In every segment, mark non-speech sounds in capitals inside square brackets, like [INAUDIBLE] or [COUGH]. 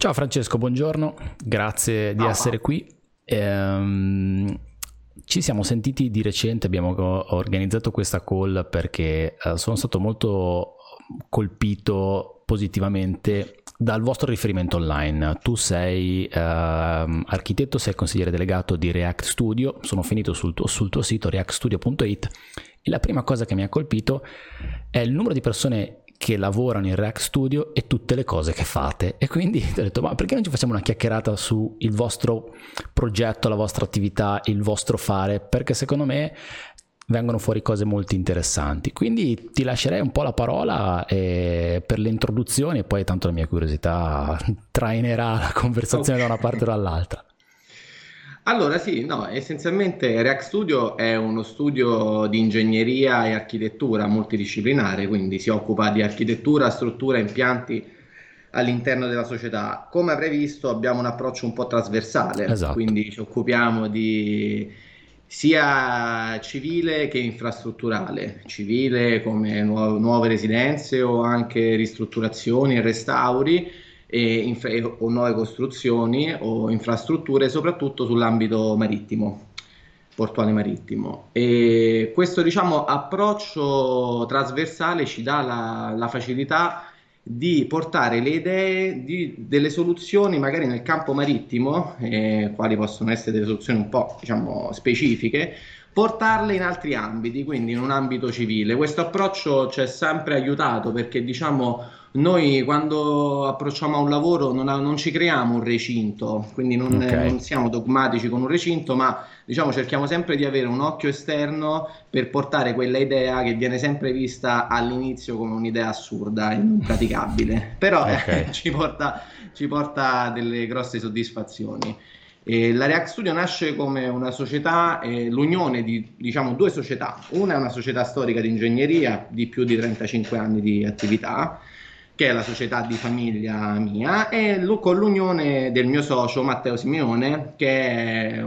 Ciao Francesco, buongiorno, grazie di essere qui. Ehm, ci siamo sentiti di recente, abbiamo organizzato questa call perché eh, sono stato molto colpito positivamente dal vostro riferimento online. Tu sei eh, architetto, sei consigliere delegato di React Studio, sono finito sul tuo, sul tuo sito reactstudio.it e la prima cosa che mi ha colpito è il numero di persone che lavorano in React Studio e tutte le cose che fate. E quindi [LAUGHS] ho detto, ma perché non ci facciamo una chiacchierata sul vostro progetto, la vostra attività, il vostro fare? Perché secondo me vengono fuori cose molto interessanti. Quindi ti lascerei un po' la parola eh, per le introduzioni e poi tanto la mia curiosità [LAUGHS] trainerà la conversazione okay. da una parte o dall'altra. Allora sì, no, essenzialmente React Studio è uno studio di ingegneria e architettura multidisciplinare, quindi si occupa di architettura, struttura, impianti all'interno della società. Come avrei visto abbiamo un approccio un po' trasversale, esatto. quindi ci occupiamo di sia civile che infrastrutturale, civile come nu- nuove residenze o anche ristrutturazioni e restauri infra- o nuove costruzioni o infrastrutture, soprattutto sull'ambito marittimo portuale marittimo e questo diciamo approccio trasversale ci dà la, la facilità di portare le idee di, delle soluzioni magari nel campo marittimo, eh, quali possono essere delle soluzioni un po' diciamo specifiche, portarle in altri ambiti, quindi in un ambito civile. Questo approccio ci è sempre aiutato perché diciamo noi quando approcciamo a un lavoro non, non ci creiamo un recinto, quindi non, okay. non, siamo dogmatici con un recinto, ma diciamo cerchiamo sempre di avere un occhio esterno per portare quella idea che viene sempre vista all'inizio come un'idea assurda e impraticabile, però okay. eh, [LAUGHS] ci, porta, ci porta delle grosse soddisfazioni. E la React Studio nasce come una società, eh, l'unione di diciamo, due società. Una è una società storica di ingegneria di più di 35 anni di attività che è la società di famiglia mia, e con l'unione del mio socio Matteo Simeone, che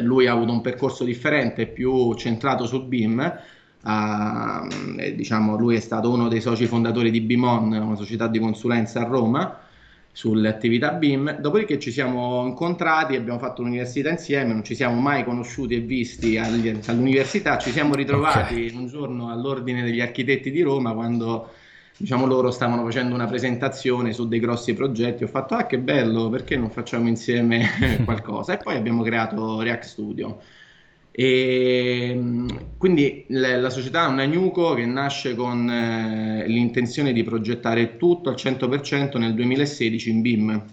lui ha avuto un percorso differente, più centrato sul BIM. Uh, diciamo, lui è stato uno dei soci fondatori di Bimon, una società di consulenza a Roma sulle attività BIM. Dopodiché ci siamo incontrati, abbiamo fatto l'università insieme, non ci siamo mai conosciuti e visti all'università, ci siamo ritrovati okay. un giorno all'ordine degli architetti di Roma quando diciamo loro stavano facendo una presentazione su dei grossi progetti, ho fatto ah che bello, perché non facciamo insieme [LAUGHS] qualcosa? E poi abbiamo creato React Studio. E quindi la, la società è un agnuco che nasce con eh, l'intenzione di progettare tutto al 100% nel 2016 in BIM.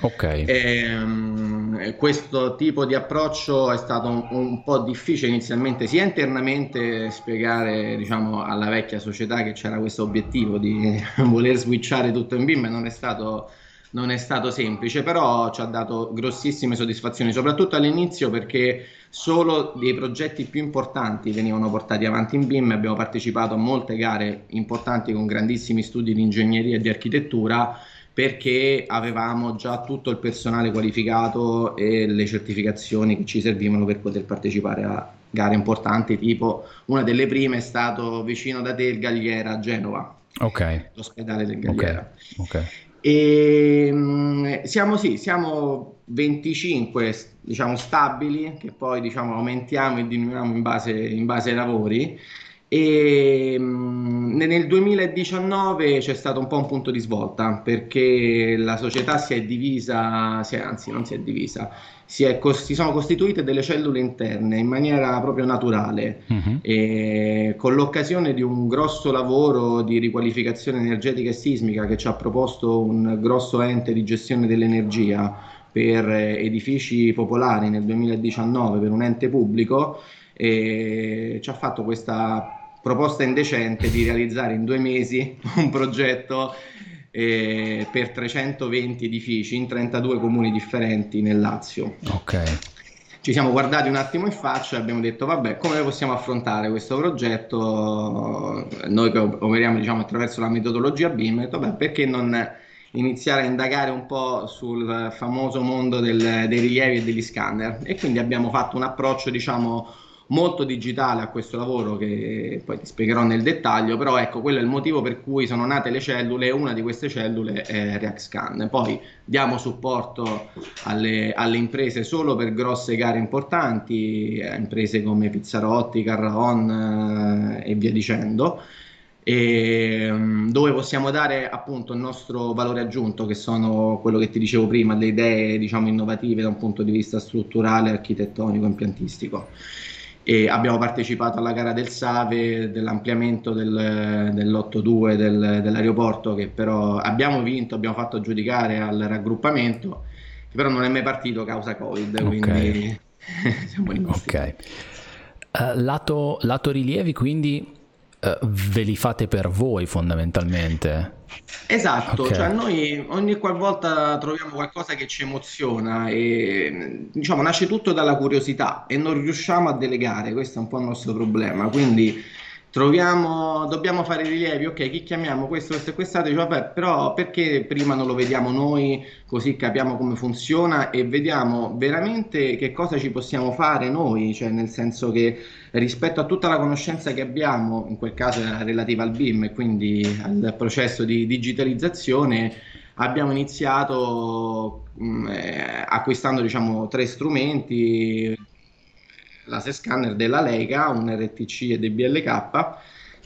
Ok. E, um, questo tipo di approccio è stato un, un, po' difficile inizialmente, sia internamente spiegare diciamo, alla vecchia società che c'era questo obiettivo di [LAUGHS] voler switchare tutto in BIM, non è stato non è stato semplice, però ci ha dato grossissime soddisfazioni, soprattutto all'inizio perché solo dei progetti più importanti venivano portati avanti in BIM, abbiamo partecipato a molte gare importanti con grandissimi studi di ingegneria e di architettura perché avevamo già tutto il personale qualificato e le certificazioni che ci servivano per poter partecipare a gare importanti, tipo una delle prime è stato vicino da te il Galliera a Genova, okay. l'ospedale del Galliera. Okay. Okay. E, mh, siamo sì, siamo 25 diciamo stabili che poi diciamo aumentiamo e diminuiamo in base, in base ai lavori e nel 2019 c'è stato un po' un punto di svolta perché la società si è divisa, si è, anzi non si è divisa, si, è, si, sono costituite delle cellule interne in maniera proprio naturale uh-huh. con l'occasione di un grosso lavoro di riqualificazione energetica e sismica che ci ha proposto un grosso ente di gestione dell'energia per edifici popolari nel 2019 per un ente pubblico e ci ha fatto questa proposta indecente di realizzare in due mesi [LAUGHS] un progetto eh, per 320 edifici in 32 comuni differenti nel Lazio. Ok. Ci siamo guardati un attimo in faccia e abbiamo detto vabbè come possiamo affrontare questo progetto noi che operiamo diciamo, attraverso la metodologia BIM detto, beh, perché non iniziare a indagare un po' sul famoso mondo del, dei rilievi e degli scanner e quindi abbiamo fatto un approccio diciamo molto digitale a questo lavoro che poi ti spiegherò nel dettaglio, però ecco, quello è il motivo per cui sono nate le cellule e una di queste cellule è ReactScan. Poi diamo supporto alle, alle imprese solo per grosse gare importanti, eh, imprese come Pizzarotti, Carraon eh, e via dicendo e, mm, dove possiamo dare appunto il nostro valore aggiunto, che sono quello che ti dicevo prima, le idee diciamo innovative da un punto di vista strutturale, architettonico, impiantistico. E abbiamo partecipato alla gara del Save, dell'ampliamento del, dell'8-2 del, dell'aeroporto, che però abbiamo vinto, abbiamo fatto aggiudicare al raggruppamento, che però non è mai partito causa Covid, okay. quindi [LAUGHS] siamo rimasti. Ok. Uh, lato, lato rilievi, quindi Uh, ve li fate per voi fondamentalmente. Esatto, okay. cioè noi ogni qualvolta troviamo qualcosa che ci emoziona e diciamo nasce tutto dalla curiosità e non riusciamo a delegare, questo è un po' il nostro problema, quindi troviamo, dobbiamo fare i rilievi, ok, chi chiamiamo? Questo, questo e quest'altro, dice, vabbè, però perché prima non lo vediamo noi, così capiamo come funziona e vediamo veramente che cosa ci possiamo fare noi, cioè nel senso che rispetto a tutta la conoscenza che abbiamo, in quel caso relativa al BIM e quindi al processo di digitalizzazione, abbiamo iniziato mh, mm, eh, acquistando diciamo tre strumenti laser scanner della Lega, un RTC e DBLK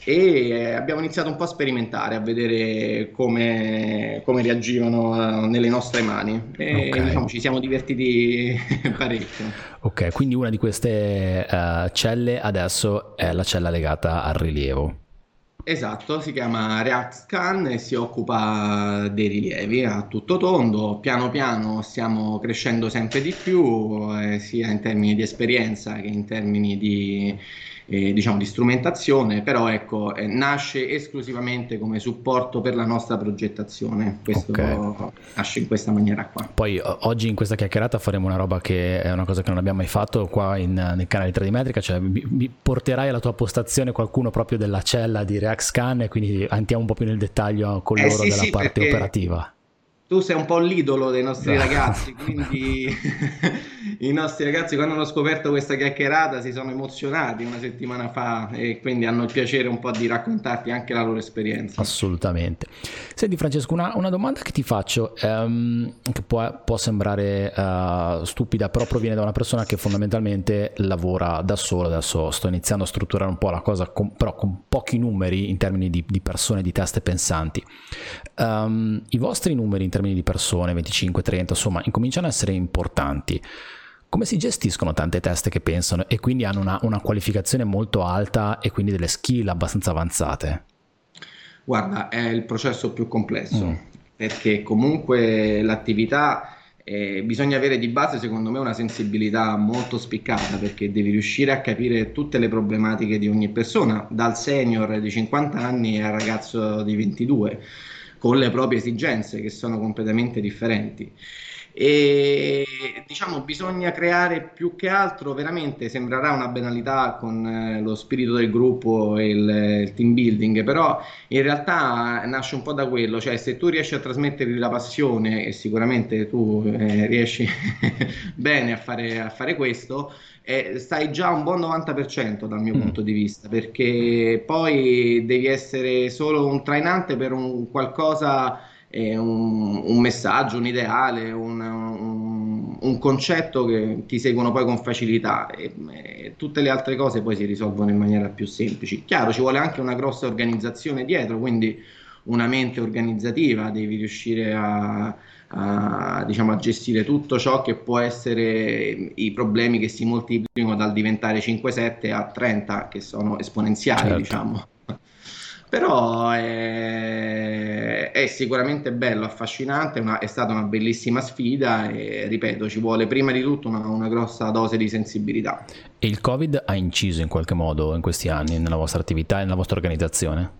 e eh, abbiamo iniziato un po' a sperimentare, a vedere come, come reagivano eh, nelle nostre mani e okay. diciamo, ci siamo divertiti [LAUGHS] parecchio. Ok, quindi una di queste uh, celle adesso è la cella legata al rilievo. Esatto, si chiama React Scan e si occupa dei rilievi a tutto tondo. Piano piano stiamo crescendo sempre di più, eh, sia in termini di esperienza che in termini di eh, diciamo, di strumentazione, però ecco, eh, nasce esclusivamente come supporto per la nostra progettazione. Questo okay. nasce in questa maniera qua. Poi oggi in questa chiacchierata faremo una roba che è una cosa che non abbiamo mai fatto qua in, nel canale 3D Metrica, cioè mi, mi porterai alla tua postazione qualcuno proprio della cella di React Scan e quindi andiamo un po' più nel dettaglio con eh loro sì, della sì, parte operativa tu sei un po' l'idolo dei nostri ragazzi, [LAUGHS] quindi [LAUGHS] i nostri ragazzi quando hanno scoperto questa chiacchierata si sono emozionati una settimana fa e quindi hanno il piacere un po' di raccontarti anche la loro esperienza. Assolutamente. Senti Francesco, una, una domanda che ti faccio, um, che può, può sembrare uh, stupida, però proviene da una persona che fondamentalmente lavora da sola, adesso sto iniziando a strutturare un po' la cosa, con, però con pochi numeri in termini di, di persone, di teste pensanti. Um, I vostri numeri in termini di persone, 25, 30, insomma, incominciano ad essere importanti. Come si gestiscono tante teste che pensano e quindi hanno una, una qualificazione molto alta e quindi delle skill abbastanza avanzate? Guarda, è il processo più complesso, mm. perché comunque l'attività eh, bisogna avere di base, secondo me, una sensibilità molto spiccata perché devi riuscire a capire tutte le problematiche di ogni persona, dal senior di 50 anni al ragazzo di 22 con le proprie esigenze che sono completamente differenti. E diciamo bisogna creare più che altro, veramente sembrerà una banalità con eh, lo spirito del gruppo e il, il, team building, però in realtà nasce un po' da quello, cioè se tu riesci a trasmettergli la passione e sicuramente tu eh, riesci [LAUGHS] bene a fare, a fare questo, eh, stai già un buon 90% dal mio mm. punto di vista, perché poi devi essere solo un trainante per un qualcosa, eh, un, un, messaggio, un ideale, un, un, un, concetto che ti seguono poi con facilità e, e, tutte le altre cose poi si risolvono in maniera più semplice. Chiaro, ci vuole anche una grossa organizzazione dietro, quindi una mente organizzativa, devi riuscire a a, diciamo, a gestire tutto ciò che può essere i problemi che si moltiplicano dal diventare 5-7 a 30, che sono esponenziali, certo. diciamo. Però è, è, sicuramente bello, affascinante, una, è stata una bellissima sfida e ripeto, ci vuole prima di tutto una, una grossa dose di sensibilità. E il Covid ha inciso in qualche modo in questi anni nella vostra attività e nella vostra organizzazione?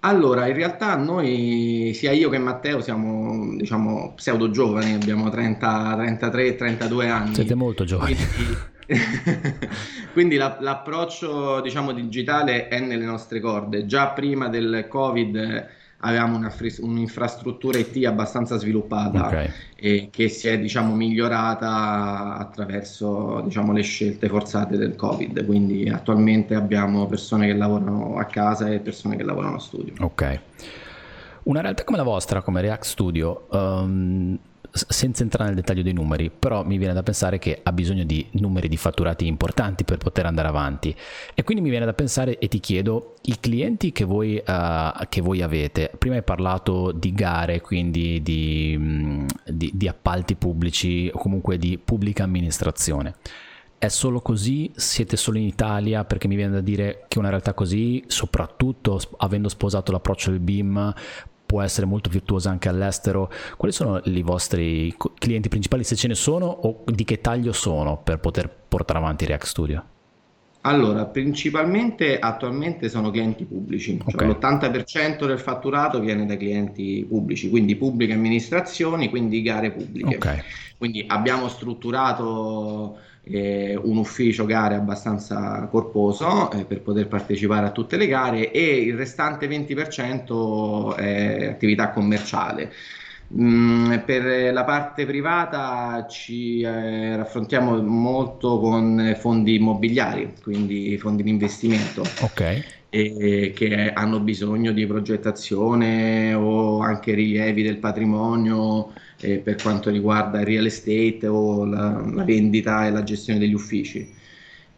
Allora, in realtà noi, sia io che Matteo, siamo diciamo pseudo giovani, abbiamo 30, 33, 32 anni. Siete molto giovani. Quindi, [LAUGHS] quindi la, l'approccio diciamo digitale è nelle nostre corde. Già prima del Covid avevamo un'infrastruttura IT abbastanza sviluppata okay. e che si è diciamo, migliorata attraverso diciamo, le scelte forzate del Covid. Quindi attualmente abbiamo persone che lavorano a casa e persone che lavorano a studio. Ok. Una realtà come la vostra, come React Studio, um, senza entrare nel dettaglio dei numeri, però mi viene da pensare che ha bisogno di numeri di fatturati importanti per poter andare avanti. E quindi mi viene da pensare e ti chiedo, i clienti che voi, uh, che voi avete, prima hai parlato di gare, quindi di, mm, di, di appalti pubblici o comunque di pubblica amministrazione. È solo così? Siete solo in Italia? Perché mi viene da dire che una realtà così, soprattutto avendo sposato l'approccio del BIM, può essere molto virtuosa anche all'estero. Quali sono i vostri clienti principali, se ce ne sono, o di che taglio sono per poter portare avanti React Studio? Allora, principalmente attualmente sono clienti pubblici, cioè l'80% del fatturato viene dai clienti pubblici, quindi pubbliche amministrazioni, quindi gare pubbliche. Okay. Quindi abbiamo strutturato eh, un ufficio gare abbastanza corposo eh, per poter partecipare a tutte le gare e il restante 20% è attività commerciale. Mm, per la parte privata ci eh, raffrontiamo molto con fondi immobiliari, quindi fondi di investimento. Okay. E, che hanno bisogno di progettazione o anche rilievi del patrimonio eh, per quanto riguarda il real estate o la, la vendita e la gestione degli uffici.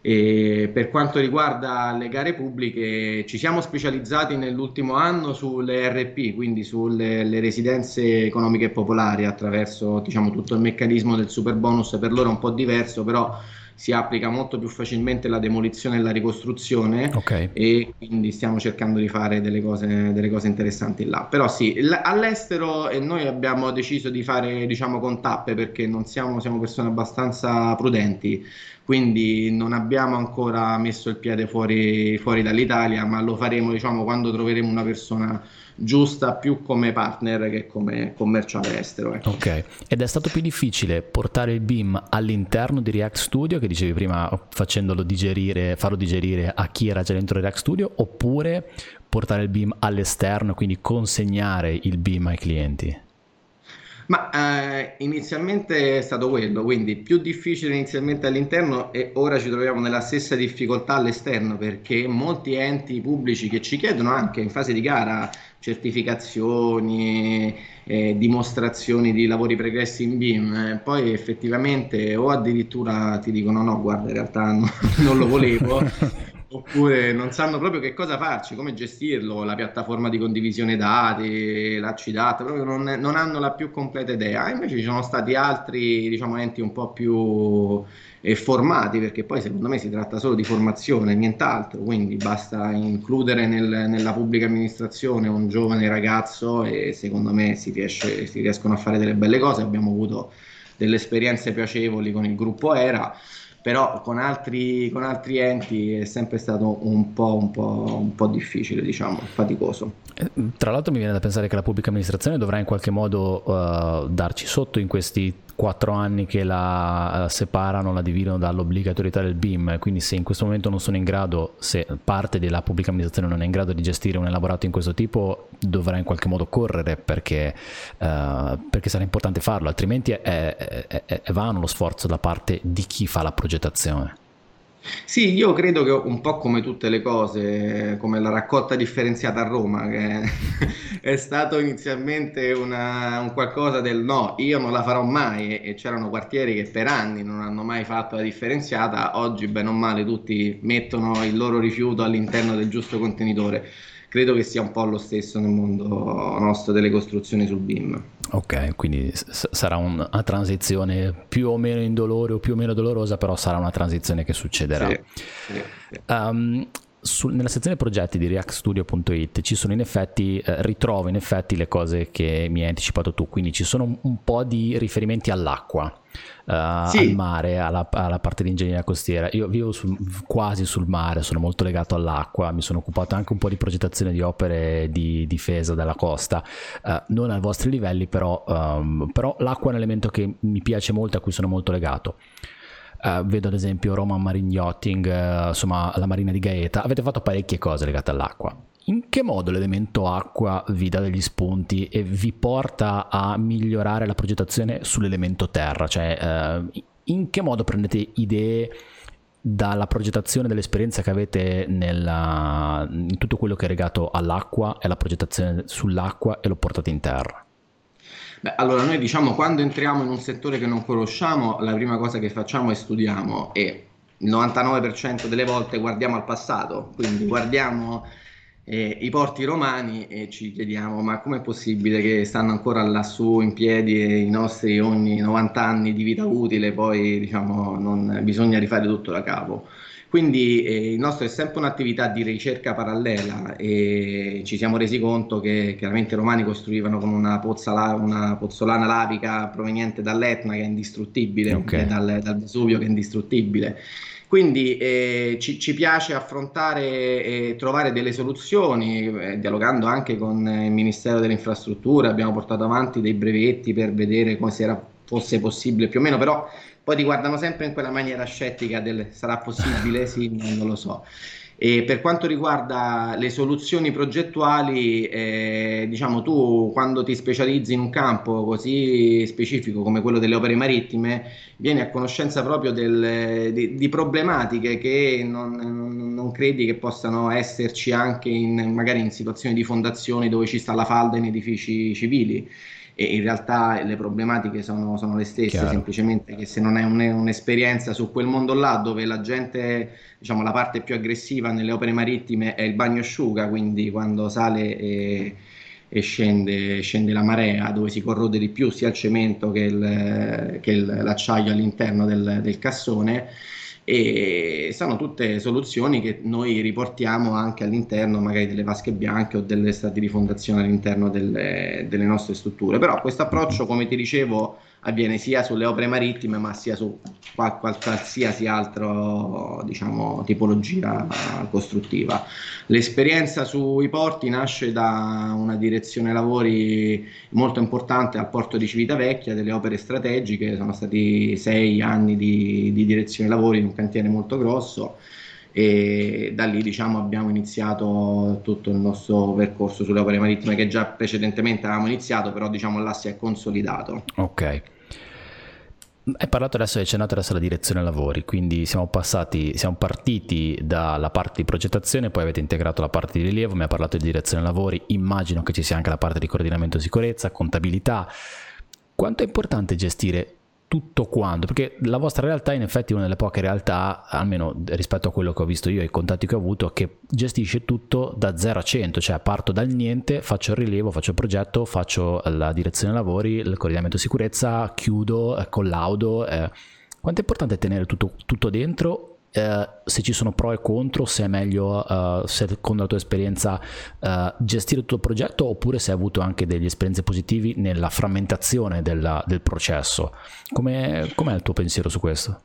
E per quanto riguarda le gare pubbliche, ci siamo specializzati nell'ultimo anno sulle RP, quindi sulle residenze economiche popolari, attraverso diciamo, tutto il meccanismo del super bonus. Per loro è un po' diverso, però si applica molto più facilmente la demolizione e la ricostruzione okay. e quindi stiamo cercando di fare delle cose, delle cose interessanti là. Però sì, l- all'estero eh, noi abbiamo deciso di fare diciamo con tappe perché non siamo, siamo persone abbastanza prudenti, quindi non abbiamo ancora messo il piede fuori, fuori dall'Italia, ma lo faremo diciamo quando troveremo una persona giusta più come partner che come commerciale estero. Ecco. Ok, ed è stato più difficile portare il BIM all'interno di React Studio, che dicevi prima, facendolo digerire, farlo digerire a chi era già dentro React Studio, oppure portare il BIM all'esterno, quindi consegnare il BIM ai clienti? Ma eh, inizialmente è stato quello, quindi più difficile inizialmente all'interno e ora ci troviamo nella stessa difficoltà all'esterno perché molti enti pubblici che ci chiedono anche in fase di gara certificazioni, eh, dimostrazioni di lavori pregressi in BIM, eh, poi effettivamente o addirittura ti dicono no, guarda, in realtà no, [LAUGHS] non lo volevo, oppure non sanno proprio che cosa farci, come gestirlo, la piattaforma di condivisione dati, l'ACDAT, proprio non, non hanno la più completa idea. Invece ci sono stati altri diciamo, enti un po' più e formati, perché poi secondo me si tratta solo di formazione, nient'altro, quindi basta includere nel, nella pubblica amministrazione un giovane ragazzo e secondo me si, riesce, si riescono a fare delle belle cose, abbiamo avuto delle esperienze piacevoli con il gruppo ERA però con altri, con altri enti è sempre stato un po', un, po', un po', difficile, diciamo, faticoso. Eh, tra l'altro mi viene da pensare che la pubblica amministrazione dovrà in qualche modo uh, darci sotto in questi quattro anni che la uh, separano, la dividono dall'obbligatorietà del BIM, quindi se in questo momento non sono in grado, se parte della pubblica amministrazione non è in grado di gestire un elaborato in questo tipo, dovrà in qualche modo correre perché, uh, perché sarà importante farlo, altrimenti è, è, è, è vano lo sforzo da parte di chi fa la progettazione. Sì, io credo che un po' come tutte le cose, come la raccolta differenziata a Roma, che [LAUGHS] è stato inizialmente una, un qualcosa del no, io non la farò mai e, c'erano quartieri che per anni non hanno mai fatto la differenziata, oggi bene o male tutti mettono il loro rifiuto all'interno del giusto contenitore credo che sia un po' lo stesso nel mondo nostro delle costruzioni sul BIM. Ok, quindi s- sarà una transizione più o meno indolore o più o meno dolorosa, però sarà una transizione che succederà. Sì, sì, sì. Um, sul, nella sezione progetti di reactstudio.it ci sono in effetti, eh, ritrovo in effetti le cose che mi hai anticipato tu, quindi ci sono un, un po' di riferimenti all'acqua, uh, sì. al mare, alla, alla, parte di ingegneria costiera. Io vivo sul, quasi sul mare, sono molto legato all'acqua, mi sono occupato anche un po' di progettazione di opere di difesa della costa, uh, non ai vostri livelli, però, um, però l'acqua è un elemento che mi piace molto, a cui sono molto legato. Uh, vedo ad esempio Roma Marine Yachting, uh, insomma la marina di Gaeta, avete fatto parecchie cose legate all'acqua. in che modo l'elemento acqua vi dà degli spunti e vi porta a migliorare la progettazione sull'elemento terra? Cioè, eh, in che modo prendete idee dalla progettazione dell'esperienza che avete nella, in tutto quello che è legato all'acqua e alla progettazione sull'acqua e lo portate in terra? Beh, allora noi diciamo quando entriamo in un settore che non conosciamo, la prima cosa che facciamo è studiamo e il 99% delle volte guardiamo al passato, quindi guardiamo eh, i porti romani e ci chiediamo ma com'è possibile che stanno ancora lassù in piedi e i nostri ogni 90 anni di vita utile poi diciamo non bisogna rifare tutto da capo. Quindi eh, il nostro è sempre un'attività di ricerca parallela e ci siamo resi conto che chiaramente i romani costruivano con una, pozza, una pozzolana lavica proveniente dall'Etna che è indistruttibile, okay. dal, dal Vesuvio che è indistruttibile quindi eh, ci, ci, piace affrontare e trovare delle soluzioni, eh, dialogando anche con il Ministero delle Infrastrutture, abbiamo portato avanti dei brevetti per vedere come era, fosse possibile più o meno, però poi ti guardano sempre in quella maniera scettica del sarà possibile? Sì, non lo so. E per quanto riguarda le soluzioni progettuali, eh, diciamo tu quando ti specializzi in un campo così specifico come quello delle opere marittime, vieni a conoscenza proprio del, di, di, problematiche che non, non, credi che possano esserci anche in, magari in situazioni di fondazioni dove ci sta la falda in edifici civili e in realtà le problematiche sono, sono le stesse, Chiaro. semplicemente che se non hai un, un'esperienza su quel mondo là dove la gente, diciamo la parte più aggressiva nelle opere marittime è il bagno asciuga, quindi quando sale e, e scende, scende, la marea, dove si corrode di più sia il cemento che, il, che il, l'acciaio all'interno del, del cassone, e sono tutte soluzioni che noi riportiamo anche all'interno magari delle vasche bianche o delle stati di fondazione all'interno delle, delle nostre strutture. Però questo approccio, come ti dicevo, avviene sia sulle opere marittime ma sia su qual- qualsiasi altra diciamo, tipologia costruttiva. L'esperienza sui porti nasce da una direzione lavori molto importante al porto di Civitavecchia, delle opere strategiche, sono stati sei anni di, di direzione lavori in un cantiere molto grosso e da lì diciamo, abbiamo iniziato tutto il nostro percorso sulle opere marittime che già precedentemente avevamo iniziato, però diciamo là si è consolidato. Ok. Hai parlato adesso, hai accennato adesso alla direzione lavori, quindi siamo passati, siamo partiti dalla parte di progettazione, poi avete integrato la parte di rilievo, mi ha parlato di direzione lavori, immagino che ci sia anche la parte di coordinamento sicurezza, contabilità. Quanto è importante gestire tutto quanto, perché la vostra realtà in effetti è una delle poche realtà, almeno rispetto a quello che ho visto io, i contatti che ho avuto, che gestisce tutto da 0 a 100, cioè parto dal niente, faccio il rilievo, faccio il progetto, faccio la direzione lavori, il coordinamento sicurezza, chiudo, collaudo. Eh. Quanto è importante tenere tutto, tutto dentro Uh, se ci sono pro e contro, se è meglio, uh, secondo la tua esperienza, uh, gestire tutto il progetto oppure se hai avuto anche delle esperienze positive nella frammentazione della, del processo. Com'è, com'è il tuo pensiero su questo?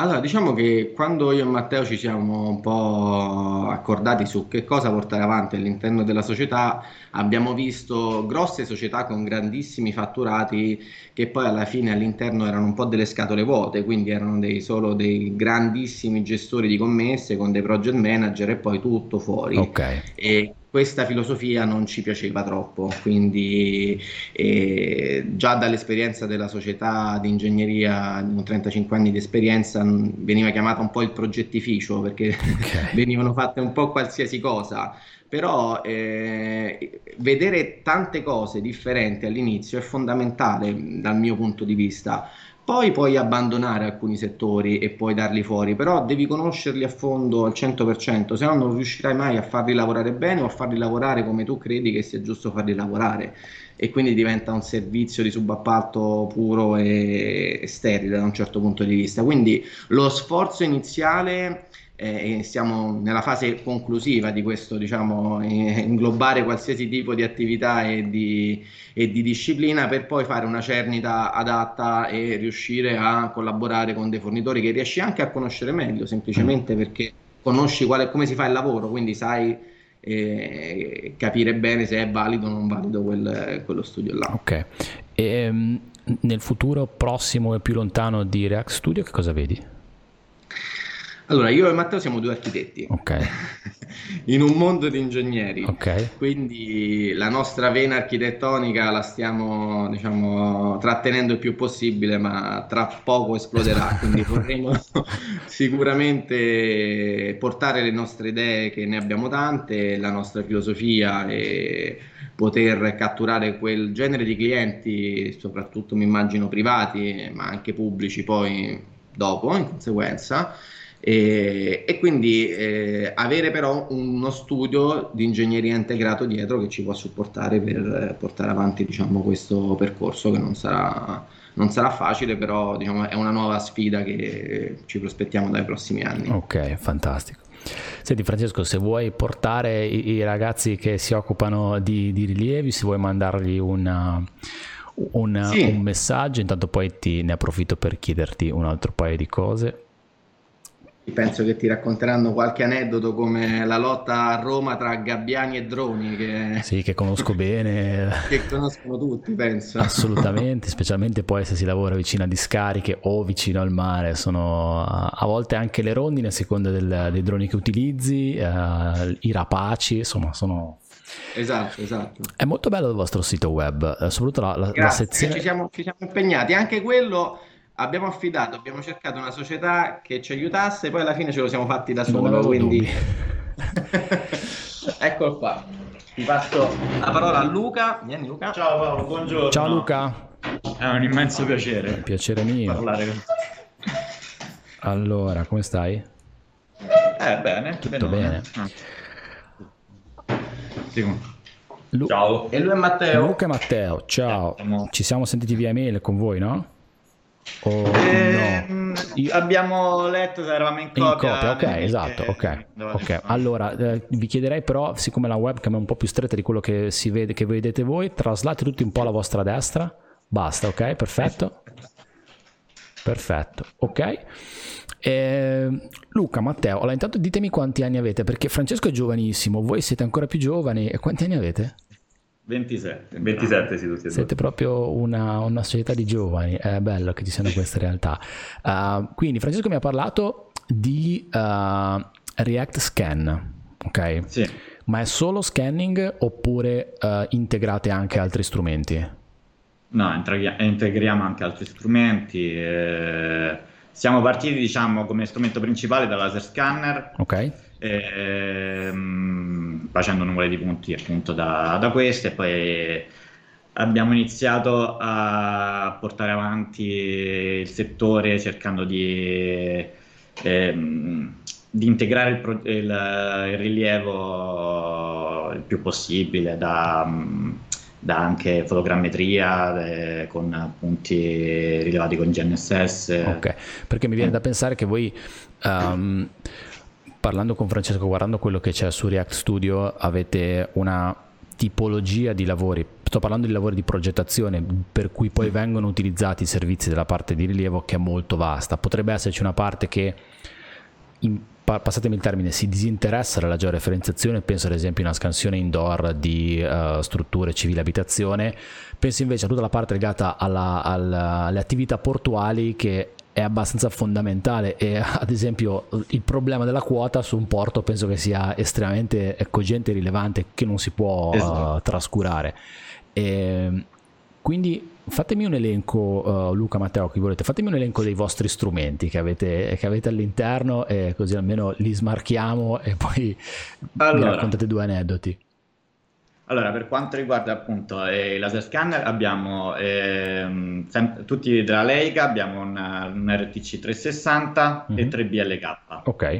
Allora, diciamo che quando io e Matteo ci siamo un po' accordati su che cosa portare avanti all'interno della società, abbiamo visto grosse società con grandissimi fatturati che poi alla fine all'interno erano un po' delle scatole vuote, quindi erano dei, solo dei grandissimi gestori di commesse con dei project manager e poi tutto fuori. Okay. E questa filosofia non ci piaceva troppo, quindi eh, già dall'esperienza della società di ingegneria, con 35 anni di esperienza, veniva chiamata un po' il progettificio perché okay. [LAUGHS] venivano fatte un po' qualsiasi cosa. Però eh, vedere tante cose differenti all'inizio è fondamentale dal mio punto di vista poi puoi abbandonare alcuni settori e puoi darli fuori, però devi conoscerli a fondo al 100%, se no non riuscirai mai a farli lavorare bene o a farli lavorare come tu credi che sia giusto farli lavorare e quindi diventa un servizio di subappalto puro e sterile da un certo punto di vista. Quindi lo sforzo iniziale eh, siamo nella fase conclusiva di questo, diciamo, eh, inglobare qualsiasi tipo di attività e di, e di, disciplina per poi fare una cernita adatta e riuscire a collaborare con dei fornitori che riesci anche a conoscere meglio, semplicemente perché conosci quale, come si fa il lavoro, quindi sai eh, capire bene se è valido o non valido quel, quello studio là. Ok. E, um, nel futuro prossimo e più lontano di React Studio che cosa vedi? Allora, io e Matteo siamo due architetti. Ok. [LAUGHS] In un mondo di ingegneri. Ok. Quindi la nostra vena architettonica la stiamo, diciamo, trattenendo il più possibile, ma tra poco esploderà. [LAUGHS] Quindi vorremmo [LAUGHS] sicuramente portare le nostre idee, che ne abbiamo tante, la nostra filosofia e poter catturare quel genere di clienti, soprattutto mi immagino privati, ma anche pubblici poi dopo, in conseguenza e, e quindi eh, avere però uno studio di ingegneria integrato dietro che ci può supportare per portare avanti diciamo, questo percorso che non sarà, non sarà facile, però diciamo, è una nuova sfida che ci prospettiamo dai prossimi anni. Ok, fantastico. Senti Francesco, se vuoi portare i, i ragazzi che si occupano di, di, rilievi, se vuoi mandargli una, un, sì. un messaggio, intanto poi ti, ne approfitto per chiederti un altro paio di cose penso che ti racconteranno qualche aneddoto come la lotta a Roma tra gabbiani e droni che, sì, che conosco bene [LAUGHS] che conoscono tutti penso assolutamente specialmente poi se si lavora vicino a discariche o vicino al mare sono a volte anche le rondine a seconda del, dei droni che utilizzi eh, i rapaci insomma sono Esatto, esatto. È molto bello il vostro sito web, eh, soprattutto la, la, la sezione. Ci siamo, ci siamo impegnati. Anche quello abbiamo affidato, abbiamo cercato una società che ci aiutasse, poi alla fine ce lo siamo fatti da solo, quindi [LAUGHS] eccolo qua. Ti passo la parola a Luca. Vieni Luca. Ciao Paolo, buongiorno. Ciao Luca. È un immenso piacere. Un piacere mio. Parlare con te. Allora, come stai? Eh, bene. Tutto bene. Ah. Lu- ciao. E lui è Matteo. Luca e Matteo, ciao. Ci siamo sentiti via mail con voi, no? Oh, eh, no. Io... Abbiamo letto se eravamo in copia. In copia ok, esatto. Ok. okay. Allora, eh, vi chiederei però, siccome la webcam è un po' più stretta di quello che si vede, che vedete voi, traslate tutti un po' alla vostra destra. Basta, ok? Perfetto. Perfetto, ok. Eh, Luca, Matteo, allora intanto ditemi quanti anni avete, perché Francesco è giovanissimo, voi siete ancora più giovani, e quanti anni avete? 27. 27 sì, tutti Siete proprio una, una, società di giovani, è bello che ci siano queste [LAUGHS] realtà. Uh, quindi Francesco mi ha parlato di uh, React Scan, ok? Sì. Ma è solo scanning oppure uh, integrate anche altri strumenti? No, integriamo anche altri strumenti. Eh, siamo partiti, diciamo, come strumento principale da laser scanner. Ok ehm, facendo numeri di punti appunto da, da queste e poi abbiamo iniziato a portare avanti il settore cercando di, ehm, di integrare il, pro, il, il, rilievo il più possibile da, da anche fotogrammetria eh, con punti rilevati con GNSS. Ok, perché mi viene da pensare che voi um, parlando con Francesco, guardando quello che c'è su React Studio, avete una tipologia di lavori, sto parlando di lavori di progettazione per cui poi vengono utilizzati i servizi della parte di rilievo che è molto vasta. Potrebbe esserci una parte che, in, passatemi il termine, si disinteressa della georeferenziazione, penso ad esempio a una scansione indoor di uh, strutture civili abitazione, penso invece a tutta la parte legata alla, alla, alle attività portuali che è abbastanza fondamentale e ad esempio il problema della quota su un porto penso che sia estremamente cogente e rilevante che non si può esatto. uh, trascurare. E, quindi fatemi un elenco, uh, Luca, Matteo, chi volete, fatemi un elenco dei vostri strumenti che avete, che avete all'interno e così almeno li smarchiamo e poi allora. mi raccontate due aneddoti. Allora, per quanto riguarda appunto eh, i laser scanner, abbiamo ehm, sem- tutti della Leica, abbiamo una, un RTC 360 mm-hmm. e 3 mhm. BLK. Ok.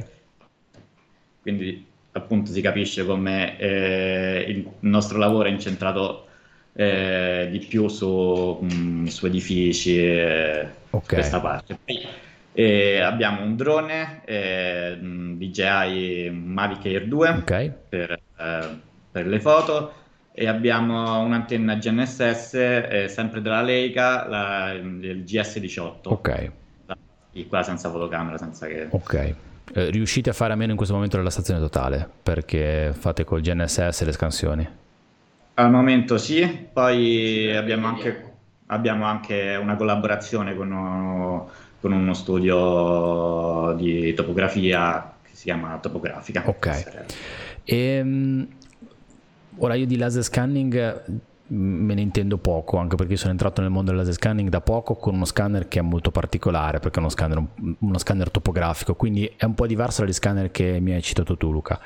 Quindi appunto si capisce come eh, il nostro lavoro è incentrato eh, di più su, mh, mm, su edifici e okay. questa parte. Poi, abbiamo un drone eh, DJI Mavic Air 2 okay. per, eh, per le foto e abbiamo un'antenna GNSS eh, sempre della Leica, la, il GS18. Ok. qua senza fotocamera, senza che... Ok. Eh, riuscite a fare a meno in questo momento della stazione totale perché fate col GNSS le scansioni? Al momento sì, poi abbiamo anche abbiamo anche una collaborazione con uno, con uno studio di topografia che si chiama Topografica. Ok. E, ehm, ora io di laser scanning me ne intendo poco, anche perché sono entrato nel mondo del laser scanning da poco con uno scanner che è molto particolare, perché è uno scanner, uno scanner topografico, quindi è un po' diverso dagli scanner che mi hai citato tu Luca.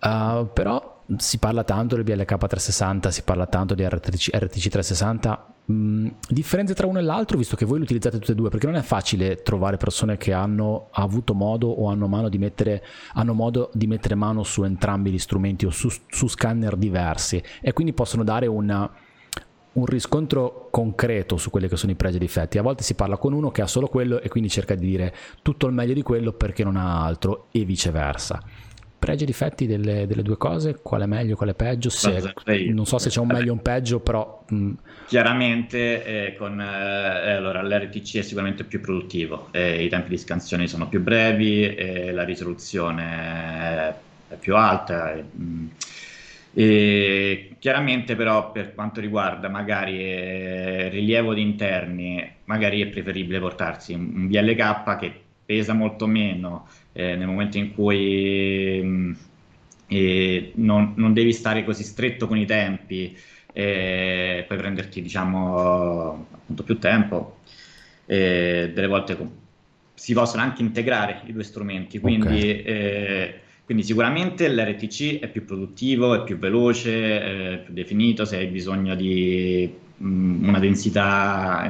Uh, però si parla tanto del BLK 360, si parla tanto di RTC, RTC 360. Mm, differenze tra uno e l'altro, visto che voi lo utilizzate tutte e due, perché non è facile trovare persone che hanno avuto modo o hanno, mano di mettere, hanno modo di mettere mano su entrambi gli strumenti o su, su scanner diversi e quindi possono dare una, un riscontro concreto su quelli che sono i pregi e i difetti. A volte si parla con uno che ha solo quello e quindi cerca di dire tutto il meglio di quello perché non ha altro e viceversa pregi e difetti delle, delle, due cose? Qual è meglio, qual è peggio? Se, non so se c'è un meglio o un peggio, però... Mh. Mm. Chiaramente eh, con, eh, allora, l'RTC è sicuramente più produttivo, eh, i tempi di scansione sono più brevi, la risoluzione è più alta. Mh. Mm. E chiaramente però per quanto riguarda magari eh, rilievo di interni, magari è preferibile portarsi un BLK che pesa molto meno, eh, nel momento in cui mm, eh, non, non, devi stare così stretto con i tempi, eh, puoi prenderti diciamo appunto più tempo, delle volte si possono anche integrare i due strumenti, quindi, okay. Eh, quindi sicuramente l'RTC è più produttivo, è più veloce, è più definito, se hai bisogno di mh, mm, una densità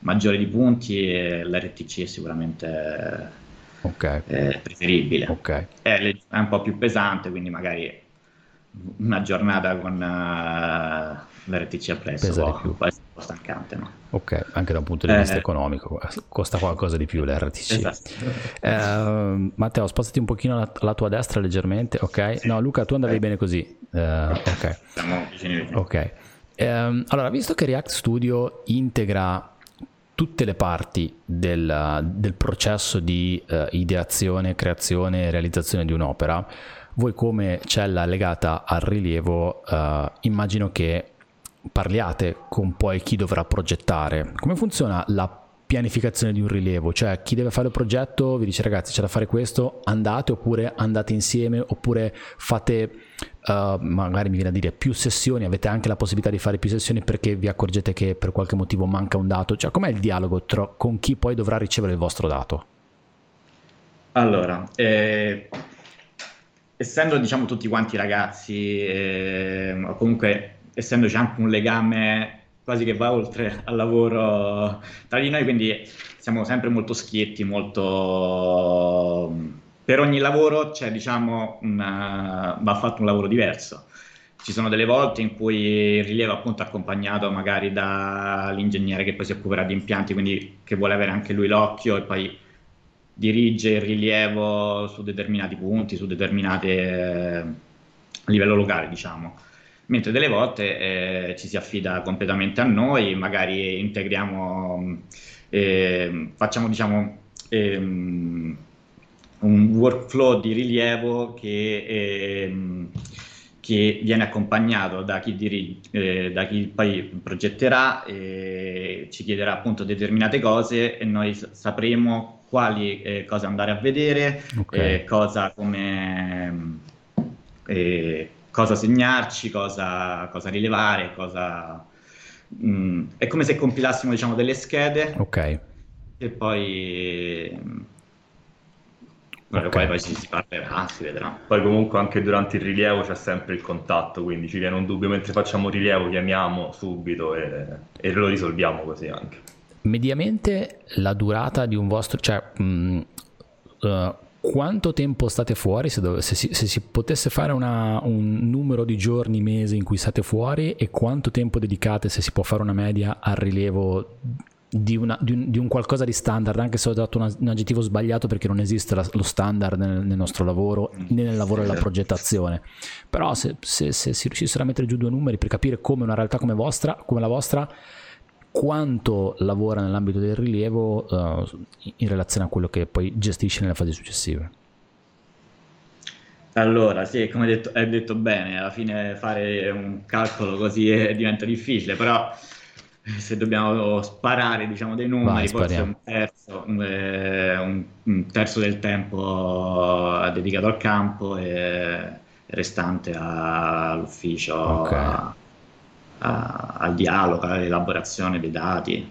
maggiore di punti, l'RTC è sicuramente okay. eh, preferibile. Okay. È, è, un po' più pesante, quindi magari una giornata con uh, l'RTC appresso può, può, essere un po' stancante. No? Ok, anche da un punto di vista eh, economico, costa qualcosa di più l'RTC. Esatto. Eh, Matteo, spostati un pochino alla, alla, tua destra leggermente, ok? Sì. No, Luca, tu andavi okay. bene così. Uh, ok. Siamo vicini. Ok. Um, allora, visto che React Studio integra tutte le parti del, del processo di uh, ideazione, creazione e realizzazione di un'opera, voi come cella legata al rilievo uh, immagino che parliate con poi chi dovrà progettare. Come funziona la pianificazione di un rilievo, cioè chi deve fare il progetto vi dice ragazzi c'è da fare questo, andate oppure andate insieme oppure fate uh, magari mi viene a dire più sessioni, avete anche la possibilità di fare più sessioni perché vi accorgete che per qualche motivo manca un dato, cioè com'è il dialogo tra, con chi poi dovrà ricevere il vostro dato? Allora, eh, essendo diciamo tutti quanti ragazzi, eh, comunque essendoci anche un legame quasi che va oltre al lavoro tra di noi, quindi siamo sempre molto schietti, molto... Per ogni lavoro c'è, diciamo, una... va fatto un lavoro diverso. Ci sono delle volte in cui il rilievo appunto accompagnato magari dall'ingegnere che poi si occuperà di impianti, quindi che vuole avere anche lui l'occhio e poi dirige il rilievo su determinati punti, su determinate a livello locale, diciamo mentre delle volte eh, ci si affida completamente a noi, magari integriamo, eh, facciamo diciamo ehm, un workflow di rilievo che, ehm, che viene accompagnato da chi, dirige, eh, da chi poi progetterà e ci chiederà appunto determinate cose e noi sapremo quali eh, cose andare a vedere, okay. Eh, cosa come eh, cosa segnarci, cosa, cosa rilevare, cosa... Mm, è come se compilassimo diciamo, delle schede ok e poi okay. poi, poi si, si parlerà, si vedrà. Poi comunque anche durante il rilievo c'è sempre il contatto, quindi ci viene un dubbio mentre facciamo rilievo, chiamiamo subito e, e lo risolviamo così anche. Mediamente la durata di un vostro, cioè mh, mm, uh, quanto tempo state fuori, se, dove, se, si, se si, potesse fare una, un numero di giorni, mesi in cui state fuori e quanto tempo dedicate, se si può fare una media, al rilievo di, una, di, un, di un, qualcosa di standard, anche se ho dato una, un aggettivo sbagliato perché non esiste la, lo standard nel, nel, nostro lavoro né nel lavoro della progettazione. Però se, se, se si riuscissero a mettere giù due numeri per capire come una realtà come, vostra, come la vostra quanto lavora nell'ambito del rilievo uh, in relazione a quello che poi gestisce nelle fasi successive. Allora, sì, come hai detto, hai detto bene, alla fine fare un calcolo così è, diventa difficile, però se dobbiamo sparare diciamo, dei numeri, Vai, forse un terzo, eh, un, un terzo, del tempo dedicato al campo e il restante all'ufficio, okay. a, a, al dialogo, all'elaborazione dei dati.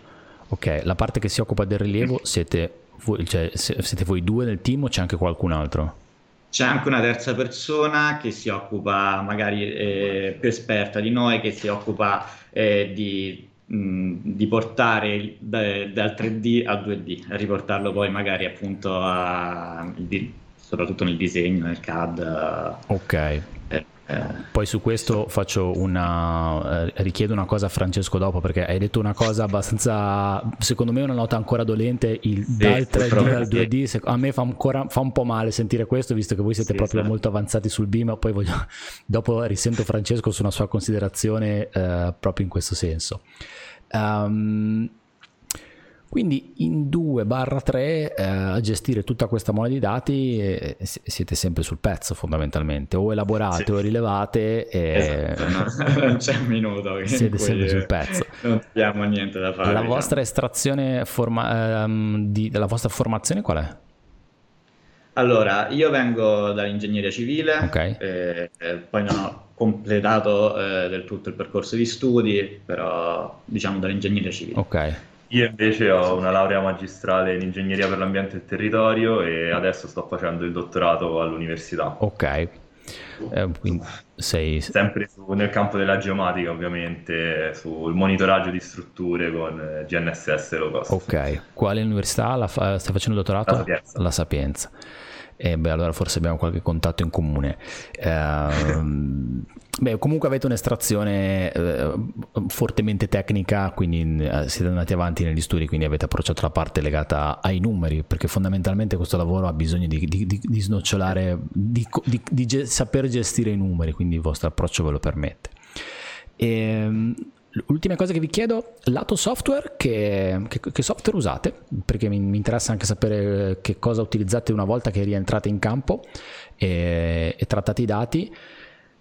Ok, la parte che si occupa del rilievo siete voi, cioè, siete voi due nel team o c'è anche qualcun altro? C'è anche una terza persona che si occupa, magari eh, più esperta di noi, che si occupa eh, di, mh, di, portare da, dal 3D al 2D, riportarlo poi magari appunto a, soprattutto nel disegno, nel CAD. Ok. Eh, poi su questo faccio una eh, richiedo una cosa a Francesco dopo perché hai detto una cosa abbastanza secondo me una nota ancora dolente il sì, dal 3D al 2D sì. a me fa ancora fa un po' male sentire questo visto che voi siete sì, proprio molto avanzati sul BIM poi voglio, [LAUGHS] dopo risento Francesco su una sua considerazione eh, proprio in questo senso um, quindi in 2-3 eh, a gestire tutta questa mole di dati eh, siete sempre sul pezzo fondamentalmente, o elaborate sì. o rilevate. E... Esatto, no? [LAUGHS] non c'è un minuto. Siete sempre sul pezzo. Non abbiamo niente da fare. La diciamo. vostra estrazione, forma, ehm, di, della vostra formazione qual è? Allora, io vengo dall'ingegneria civile, okay. eh, eh, poi non ho completato eh, del tutto il percorso di studi, però diciamo dall'ingegneria civile. Ok. Io invece ho una laurea magistrale in ingegneria per l'ambiente e il territorio e adesso sto facendo il dottorato all'università. Ok. Eh, sei... Sempre su, nel campo della geomatica, ovviamente, sul monitoraggio di strutture con GNSS low cost. Ok, quale università la fa... stai facendo il dottorato? La Sapienza. La Sapienza e beh, allora forse abbiamo qualche contatto in comune. Eh, [LAUGHS] beh, comunque avete un'estrazione eh, fortemente tecnica, quindi eh, siete andati avanti negli studi, quindi avete approcciato la parte legata ai numeri, perché fondamentalmente questo lavoro ha bisogno di, di, di, di snocciolare, di, ge- saper gestire i numeri, quindi il vostro approccio ve lo permette. E, L'ultima cosa che vi chiedo, lato software, che, che, che software usate? Perché mi, mi, interessa anche sapere eh, che cosa utilizzate una volta che rientrate in campo e, e trattate i dati,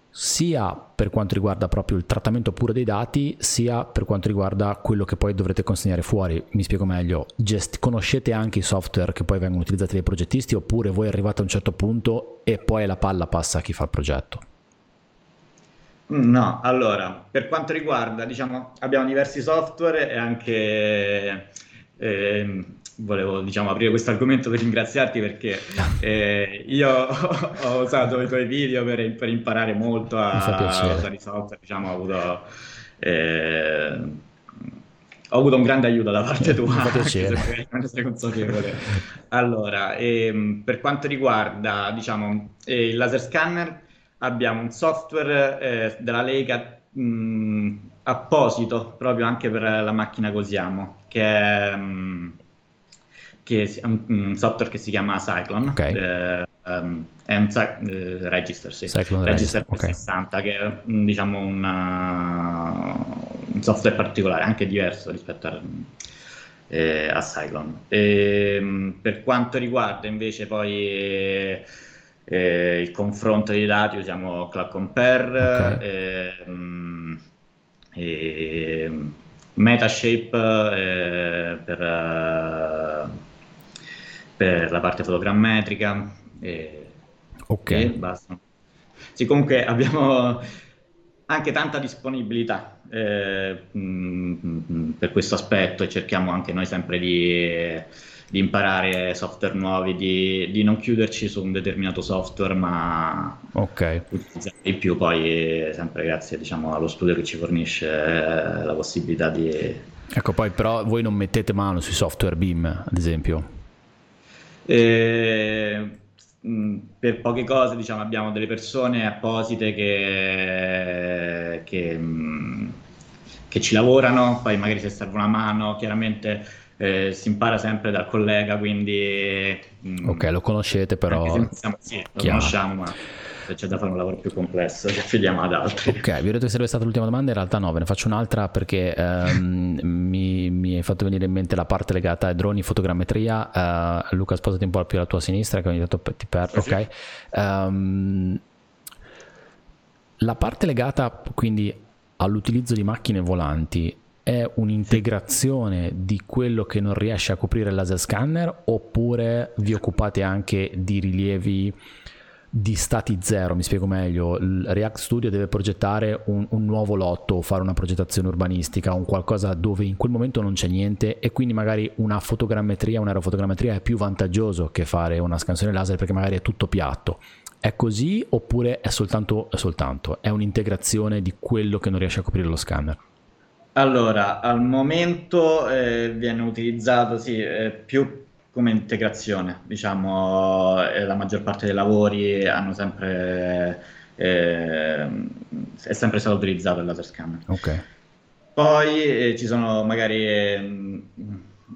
sia per quanto riguarda proprio il trattamento puro dei dati, sia per quanto riguarda quello che poi dovrete consegnare fuori. Mi spiego meglio, Gest- conoscete anche i software che poi vengono utilizzati dai progettisti oppure voi arrivate a un certo punto e poi la palla passa a chi fa il progetto? No, allora, per quanto riguarda, diciamo, abbiamo diversi software e anche eh, volevo diciamo, aprire questo argomento per ringraziarti perché eh, io [LAUGHS] ho usato i tuoi video per, per imparare molto a, a usare i software, diciamo, ho avuto, eh, ho avuto un grande aiuto da parte tua, mi fa [LAUGHS] piacere. sei consapevole. Allora, ehm, per quanto riguarda diciamo, eh, il laser scanner, abbiamo un software eh, della Lega mh, apposito proprio anche per la macchina Cosiamo, che è, mh, che è un, un, software che si chiama Cyclone. Okay. Eh, um, è un uh, Register, sì. Cyclone Register, Register. 60, che è diciamo una, un software particolare, anche diverso rispetto a, eh, a Cyclone. E, per quanto riguarda invece poi... Eh, eh, il confronto dei dati usiamo Cloud Compare, okay. eh, eh, Metashape eh, per, uh, per, la parte fotogrammetrica e, ok e basta. Sì, comunque abbiamo anche tanta disponibilità eh, mh, mh, per questo aspetto e cerchiamo anche noi sempre di di imparare software nuovi, di, di, non chiuderci su un determinato software, ma okay. utilizzare di più, poi sempre grazie diciamo, allo studio che ci fornisce eh, la possibilità di... Ecco, poi però voi non mettete mano sui software BIM, ad esempio? Eh, per poche cose diciamo, abbiamo delle persone apposite che, che, che ci lavorano, poi magari se serve una mano, chiaramente eh, si impara sempre dal collega, quindi... Mm, ok, lo conoscete però... Siamo, sì, lo chiaro. conosciamo, ma c'è da fare un lavoro più complesso ci affidiamo ad altri. Ok, vi ho detto che sarebbe stata l'ultima domanda, in realtà no, ve ne faccio un'altra perché ehm, [LAUGHS] mi, mi, hai fatto venire in mente la parte legata ai droni, fotogrammetria. Uh, Luca, sposati un po' più alla tua sinistra che ogni tanto ti perdo, sì, ok? Um, la parte legata quindi all'utilizzo di macchine volanti è un'integrazione di quello che non riesce a coprire il laser scanner oppure vi occupate anche di rilievi di stati zero, mi spiego meglio, il React Studio deve progettare un, un, nuovo lotto, fare una progettazione urbanistica, un qualcosa dove in quel momento non c'è niente e quindi magari una fotogrammetria, un'aerofotogrammetria è più vantaggioso che fare una scansione laser perché magari è tutto piatto. È così oppure è soltanto, è soltanto, è un'integrazione di quello che non riesce a coprire lo scanner? Allora, al momento eh, viene utilizzato sì, eh, più come integrazione, diciamo, eh, la maggior parte dei lavori hanno sempre, eh, è sempre stato utilizzato il laser scanner. Okay. Poi eh, ci sono magari eh,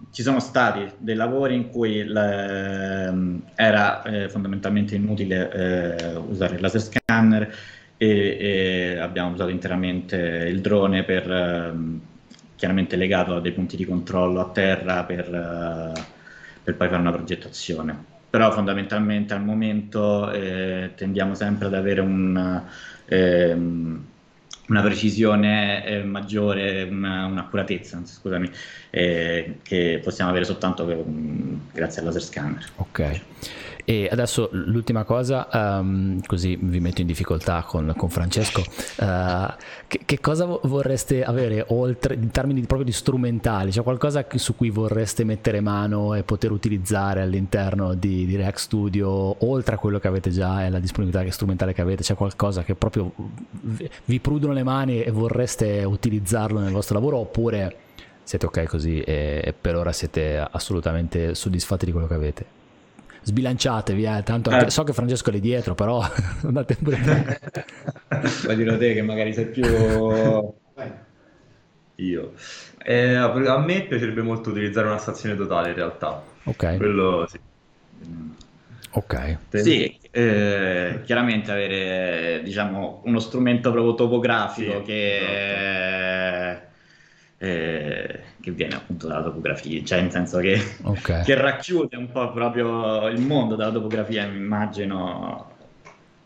ci sono stati dei lavori in cui la, era eh, fondamentalmente inutile usare il laser scanner e, e, abbiamo usato interamente il drone per chiaramente legato a dei punti di controllo a terra per per poi fare una progettazione. Però fondamentalmente al momento eh, tendiamo sempre ad avere un, ehm, una precisione eh, maggiore, una, un'accuratezza, scusami, eh, che possiamo avere soltanto per, grazie al laser scanner. Ok. E adesso l'ultima cosa, um, così vi metto in difficoltà con, con Francesco, uh, che, che, cosa vorreste avere oltre, in termini proprio di strumentali? C'è qualcosa su cui vorreste mettere mano e poter utilizzare all'interno di, di React Studio, oltre a quello che avete già e la disponibilità strumentale che avete? C'è qualcosa che proprio vi prudono le mani e vorreste utilizzarlo nel vostro lavoro oppure siete ok così e per ora siete assolutamente soddisfatti di quello che avete? Sbilanciatevi, eh. tanto eh. so che Francesco è lì dietro, però andate pure. Puoi dirlo te che magari sei più... Io. Eh, a me piacerebbe molto utilizzare una stazione totale in realtà. Ok. Quello sì. Ok. Sì, eh, chiaramente avere diciamo uno strumento proprio topografico sì, che... Esatto eh, che viene appunto dalla topografia, cioè nel senso che, okay. [LAUGHS] che, racchiude un po' proprio il mondo della topografia, mi immagino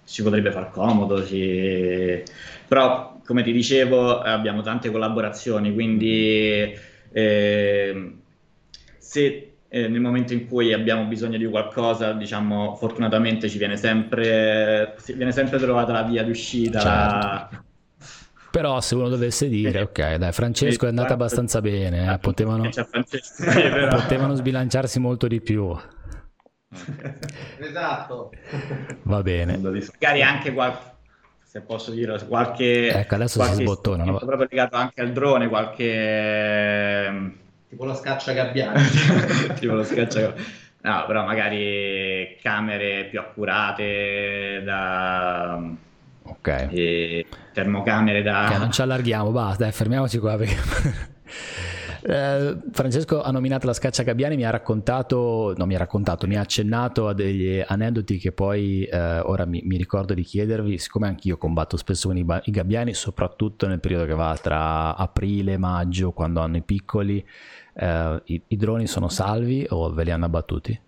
ci potrebbe far comodo, ci... però come ti dicevo abbiamo tante collaborazioni, quindi eh, se eh, nel momento in cui abbiamo bisogno di qualcosa, diciamo, fortunatamente ci viene sempre, viene sempre trovata la via d'uscita. Certo. Però se uno dovesse dire, ok, dai, Francesco è andato abbastanza bene, eh, potevano, potevano sbilanciarsi molto di più. Esatto. Va bene. Magari anche qualche, se posso dire, qualche... Ecco, adesso qualche si sbottona. No? proprio legato anche al drone, qualche... Tipo lo scacciagabbiani. [LAUGHS] tipo lo scacciagabbiani. No, però magari camere più accurate da Ok. E termocamere da... Che non ci allarghiamo, basta, fermiamoci qua perché... [LAUGHS] Eh, Francesco ha nominato la scaccia Gabbiani, mi ha raccontato, no mi ha raccontato, mi ha accennato a degli aneddoti che poi eh, ora mi, mi, ricordo di chiedervi, siccome anch'io combatto spesso con i, i, gabbiani, soprattutto nel periodo che va tra aprile e maggio, quando hanno i piccoli, eh, i, i, droni sono salvi o ve li hanno abbattuti?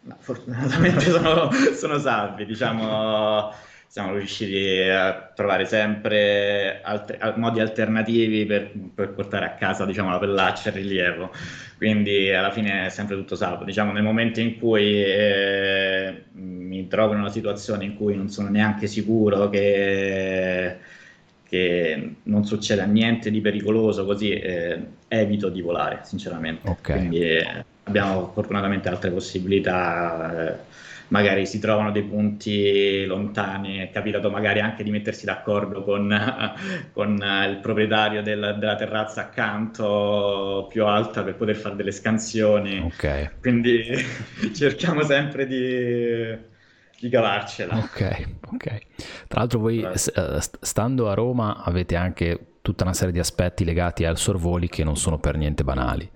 No, fortunatamente [LAUGHS] sono, sono salvi, diciamo siamo riusciti a trovare sempre altri, modi alternativi per, per, portare a casa diciamo, la pellaccia e il rilievo. Quindi alla fine è sempre tutto salvo. Diciamo, nel momento in cui eh, mi trovo in una situazione in cui non sono neanche sicuro che, che non succeda niente di pericoloso, così eh, evito di volare, sinceramente. Okay. Quindi eh, abbiamo fortunatamente altre possibilità eh, magari si trovano dei punti lontani, è capitato magari anche di mettersi d'accordo con, [LAUGHS] con il proprietario del, della terrazza accanto più alta per poter fare delle scansioni. Okay. Quindi [LAUGHS] cerchiamo sempre di di cavarcela. Ok, ok. Tra l'altro voi eh, stando a Roma avete anche tutta una serie di aspetti legati al sorvoli che non sono per niente banali.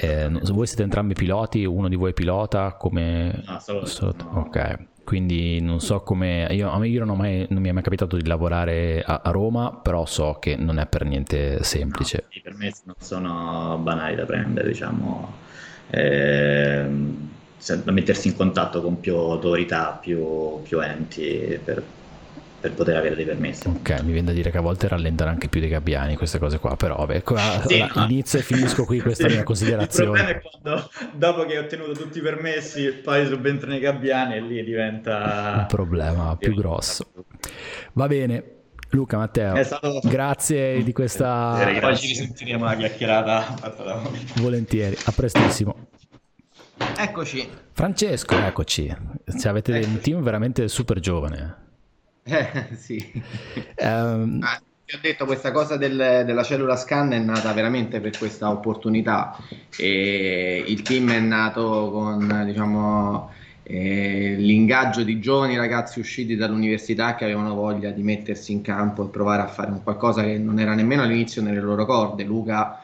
Eh, voi siete entrambi piloti, uno di voi pilota come... No, solo, solo... No. Ok, quindi non so come... Io, a me io non, mai, non, mi è mai capitato di lavorare a, a, Roma, però so che non è per niente semplice. No, sì, per me non sono banali da prendere, diciamo... Eh, da mettersi in contatto con più autorità, più, più enti per per poter avere dei permessi. Ok, mi viene da dire che a volte rallentano anche più dei gabbiani queste cose qua, però vabbè, qua, sì, allora, inizio e finisco qui questa sì, mia considerazione. [LAUGHS] Il problema è quando dopo che hai ottenuto tutti i permessi, poi subentrano i gabbiani e lì diventa un problema più grosso. Va bene, Luca, Matteo, stato... grazie di questa... Poi ci risentiremo la chiacchierata. Volentieri, a prestissimo. Eccoci. Francesco, eccoci. Cioè, avete eccoci. un team veramente super giovane. Eh, [LAUGHS] sì. Um, ah, ho detto questa cosa del, della cellula scan è nata veramente per questa opportunità e il team è nato con diciamo eh, l'ingaggio di giovani ragazzi usciti dall'università che avevano voglia di mettersi in campo e provare a fare un qualcosa che non era nemmeno all'inizio nelle loro corde. Luca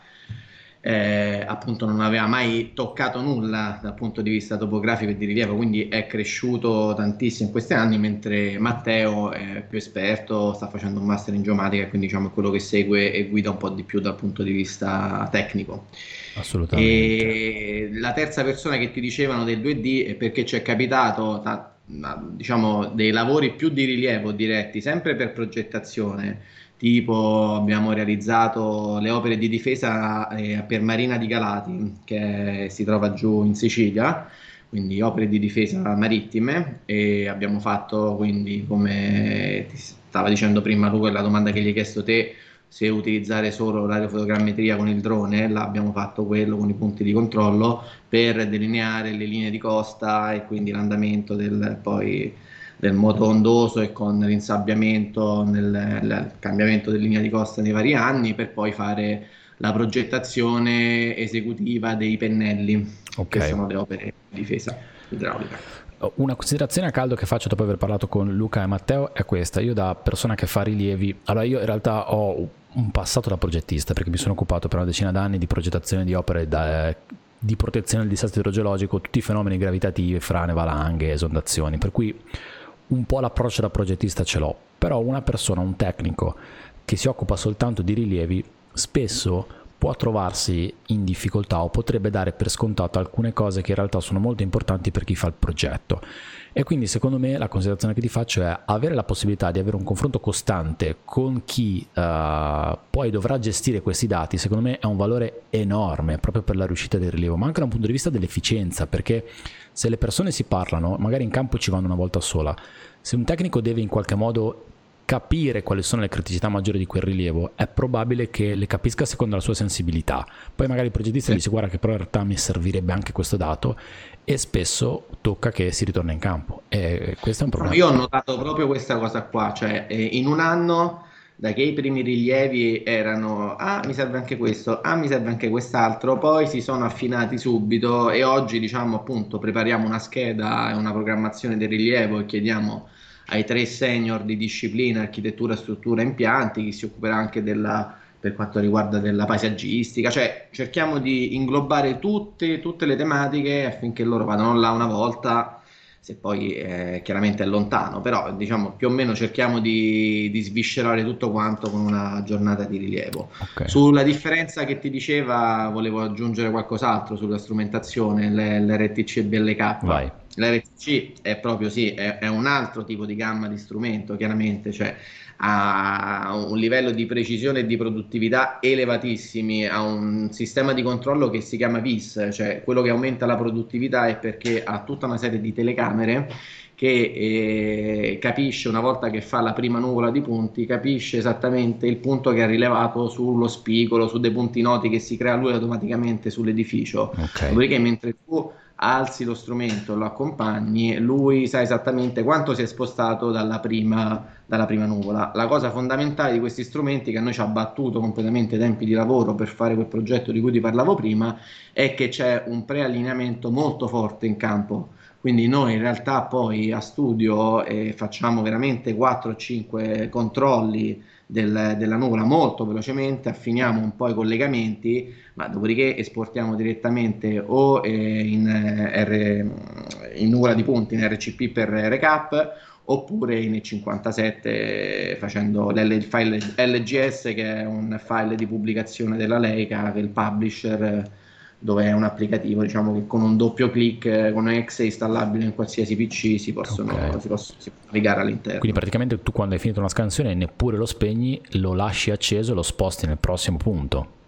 eh, appunto non aveva mai toccato nulla dal punto di vista topografico e di rilievo, quindi è cresciuto tantissimo in questi anni, mentre Matteo è più esperto, sta facendo un master in geomatica quindi diciamo è quello che segue e guida un po' di più dal punto di vista tecnico. Assolutamente. E la terza persona che ti dicevano del 2D è perché ci è capitato diciamo dei lavori più di rilievo diretti, sempre per progettazione tipo abbiamo realizzato le opere di difesa eh, per Marina di Galati che si trova giù in Sicilia. Quindi opere di difesa marittime. E abbiamo fatto quindi come ti stava dicendo prima Luca la domanda che gli hai chiesto te se utilizzare solo l'aerofotogrammetria con il drone, là abbiamo fatto quello con i punti di controllo per delineare le linee di costa e quindi l'andamento del poi del moto ondoso e con l'insabbiamento nel, nel cambiamento della linea di costa nei vari anni per poi fare la progettazione esecutiva dei pennelli okay. che sono le opere di difesa idraulica. Una considerazione a caldo che faccio dopo aver parlato con Luca e Matteo è questa. Io da persona che fa rilievi, allora io in realtà ho un passato da progettista perché mi sono occupato per una decina d'anni di progettazione di opere da, di protezione del disastro idrogeologico, tutti i fenomeni gravitativi, frane, valanghe, esondazioni, per cui un po' l'approccio da progettista ce l'ho, però una persona, un tecnico che si occupa soltanto di rilievi, spesso può trovarsi in difficoltà o potrebbe dare per scontato alcune cose che in realtà sono molto importanti per chi fa il progetto. E quindi secondo me la considerazione che ti faccio è avere la possibilità di avere un confronto costante con chi uh, poi dovrà gestire questi dati, secondo me è un valore enorme proprio per la riuscita del rilievo, ma anche da un punto di vista dell'efficienza, perché se le persone si parlano, magari in campo ci vanno una volta sola, se un tecnico deve in qualche modo capire quali sono le criticità maggiori di quel rilievo, è probabile che le capisca secondo la sua sensibilità. Poi magari il progettista sì. dice guarda che però in realtà mi servirebbe anche questo dato e spesso tocca che si ritorna in campo e questo è un problema. Io ho notato proprio questa cosa qua, cioè eh, in un anno da che i primi rilievi erano ah mi serve anche questo, ah mi serve anche quest'altro, poi si sono affinati subito e oggi diciamo appunto prepariamo una scheda e una programmazione del rilievo e chiediamo ai tre senior di disciplina architettura, struttura, impianti, chi si occuperà anche della per quanto riguarda della paesaggistica, cioè cerchiamo di inglobare tutte, tutte le tematiche affinché loro vadano là una volta se poi eh, chiaramente è lontano, però diciamo più o meno cerchiamo di, di sviscerare tutto quanto con una giornata di rilievo. Okay. Sulla differenza che ti diceva, volevo aggiungere qualcos'altro sulla strumentazione, l'RTC e BLK. Vai. L'RTC è proprio sì, è, è, un altro tipo di gamma di strumento, chiaramente, cioè ha un livello di precisione e di produttività elevatissimi, ha un sistema di controllo che si chiama VIS, cioè quello che aumenta la produttività è perché ha tutta una serie di telecamere che eh, capisce una volta che fa la prima nuvola di punti, capisce esattamente il punto che ha rilevato sullo spigolo, su dei punti noti che si crea lui automaticamente sull'edificio. Okay. Dopodiché mentre tu alzi lo strumento, lo accompagni, lui sa esattamente quanto si è spostato dalla prima, dalla prima nuvola. La cosa fondamentale di questi strumenti che a noi ci ha battuto completamente i tempi di lavoro per fare quel progetto di cui ti parlavo prima è che c'è un preallineamento molto forte in campo. Quindi noi in realtà poi a studio eh, facciamo veramente 4-5 controlli del, della nuvola molto velocemente, affiniamo un po' i collegamenti, ma dopodiché esportiamo direttamente o eh, in, eh, R, in nuvola di punti in RCP per recap oppure in E57 facendo il file LGS che è un file di pubblicazione della Leica che il publisher dove è un applicativo diciamo che con un doppio clic eh, con Exe installabile in qualsiasi PC si possono, okay. si possono, si possono navigare all'interno quindi praticamente tu quando hai finito una scansione neppure lo spegni lo lasci acceso e lo sposti nel prossimo punto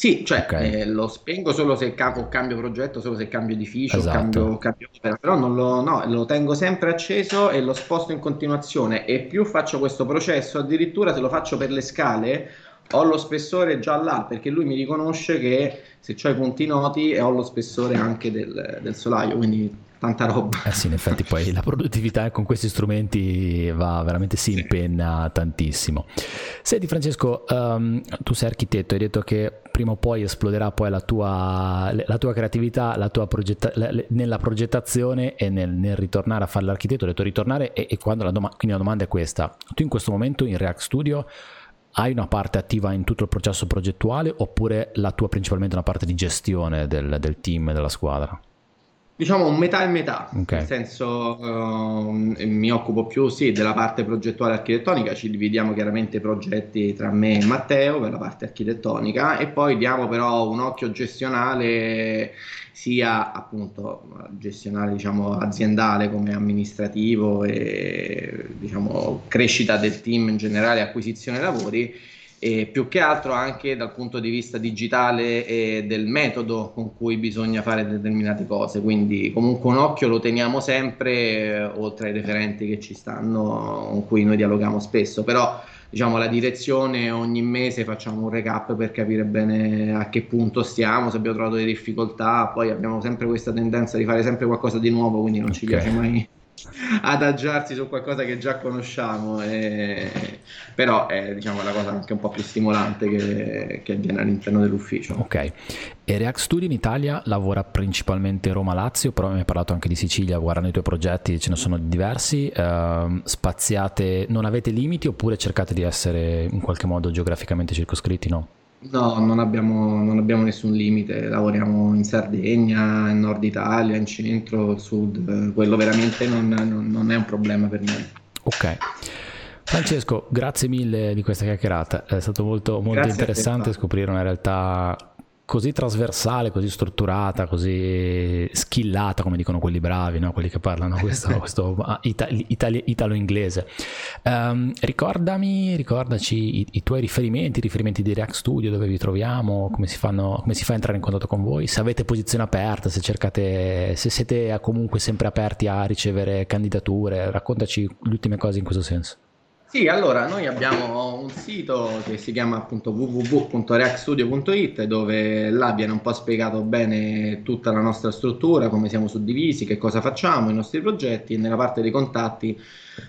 sì, cioè okay. eh, lo spengo solo se cam- cambio progetto, solo se cambio edificio, esatto. cambio, cambio opera, però non lo, no, lo tengo sempre acceso e lo sposto in continuazione e più faccio questo processo, addirittura se lo faccio per le scale ho lo spessore già là perché lui mi riconosce che se ho i punti noti ho lo spessore anche del, del solaio, quindi tanta roba. Eh sì, in effetti poi la produttività con questi strumenti va veramente si impenna sì. tantissimo. Senti Francesco, um, tu sei architetto, hai detto che prima o poi esploderà poi la tua, la tua creatività la tua progetta- nella progettazione e nel, nel, ritornare a fare l'architetto, hai detto ritornare e, e quando la, doma- quindi la domanda è questa, tu in questo momento in React Studio hai una parte attiva in tutto il processo progettuale oppure la tua principalmente una parte di gestione del, del team e della squadra? Diciamo un metà e metà, okay. nel senso uh, mi occupo più sì, della parte progettuale architettonica, ci dividiamo chiaramente i progetti tra me e Matteo per la parte architettonica e poi diamo però un occhio gestionale sia appunto gestionale diciamo aziendale come amministrativo e diciamo crescita del team in generale, acquisizione lavori e più che altro anche dal punto di vista digitale e del metodo con cui bisogna fare determinate cose. Quindi comunque un occhio lo teniamo sempre, eh, oltre ai referenti che ci stanno, con cui noi dialoghiamo spesso, però diciamo la direzione ogni mese facciamo un recap per capire bene a che punto stiamo, se abbiamo trovato delle difficoltà, poi abbiamo sempre questa tendenza di fare sempre qualcosa di nuovo, quindi non okay. ci piace mai adagiarsi su qualcosa che già conosciamo, e... però è diciamo, la cosa anche un po' più stimolante che, che avviene all'interno dell'ufficio. Ok, e React Studio in Italia lavora principalmente Roma-Lazio, però mi hai parlato anche di Sicilia, guardando i tuoi progetti ce ne sono diversi, uh, spaziate, non avete limiti oppure cercate di essere in qualche modo geograficamente circoscritti, no? No, non abbiamo, non abbiamo nessun limite, lavoriamo in Sardegna, in Nord Italia, in centro, sud, quello veramente non, non, non è un problema per noi. Ok. Francesco, grazie mille di questa chiacchierata, è stato molto, molto interessante scoprire una realtà così trasversale, così strutturata, così skillata, come dicono quelli bravi, no? quelli che parlano questo, [LAUGHS] questo itali- itali- italo-inglese. Um, ricordami, ricordaci i, i, tuoi riferimenti, i riferimenti di React Studio, dove vi troviamo, come si, fanno, come si fa a entrare in contatto con voi, se avete posizione aperta, se cercate, se siete comunque sempre aperti a ricevere candidature, raccontaci le ultime cose in questo senso. Sì, allora noi abbiamo un sito che si chiama appunto www.reactstudio.it dove là viene un po' spiegato bene tutta la nostra struttura, come siamo suddivisi, che cosa facciamo, i nostri progetti e nella parte dei contatti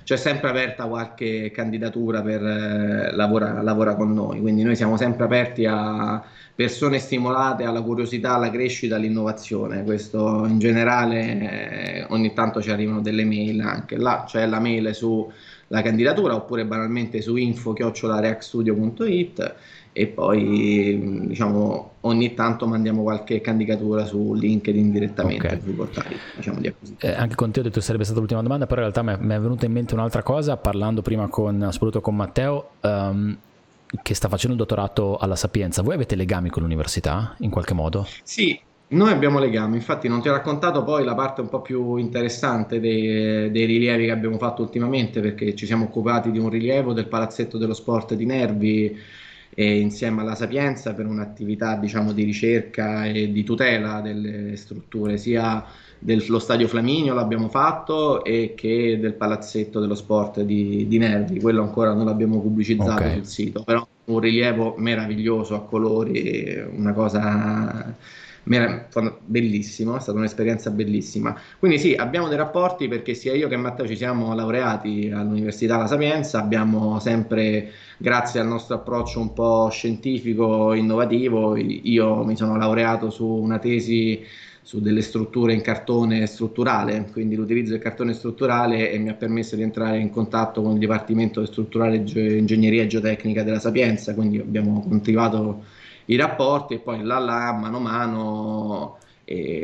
c'è sempre aperta qualche candidatura per eh, lavorare lavora con noi, quindi noi siamo sempre aperti a persone stimolate alla curiosità, alla crescita, all'innovazione, questo in generale eh, ogni tanto ci arrivano delle mail anche. Là, c'è la mail su la candidatura oppure banalmente su info-reactstudio.it e poi diciamo ogni tanto mandiamo qualche candidatura su LinkedIn direttamente okay. sui portali diciamo, di eh, anche con te ho detto che sarebbe stata l'ultima domanda però in realtà mi è venuta in mente un'altra cosa parlando prima con, soprattutto con Matteo um, che sta facendo il dottorato alla Sapienza voi avete legami con l'università in qualche modo? Sì, noi abbiamo legami, infatti non ti ho raccontato poi la parte un po' più interessante dei, dei, rilievi che abbiamo fatto ultimamente perché ci siamo occupati di un rilievo del palazzetto dello sport di Nervi e insieme alla Sapienza per un'attività diciamo di ricerca e di tutela delle strutture sia dello stadio Flaminio l'abbiamo fatto e che del palazzetto dello sport di, di Nervi, quello ancora non l'abbiamo pubblicizzato okay. sul sito, però un rilievo meraviglioso a colori, una cosa bellissimo, è stata un'esperienza bellissima. Quindi sì, abbiamo dei rapporti perché sia io che Matteo ci siamo laureati all'Università La Sapienza, abbiamo sempre, grazie al nostro approccio un po' scientifico, innovativo, io mi sono laureato su una tesi su delle strutture in cartone strutturale, quindi l'utilizzo del cartone strutturale e mi ha permesso di entrare in contatto con il Dipartimento Strutturale Ingegneria e Geotecnica della Sapienza, quindi abbiamo continuato i rapporti e poi là là, mano a mano,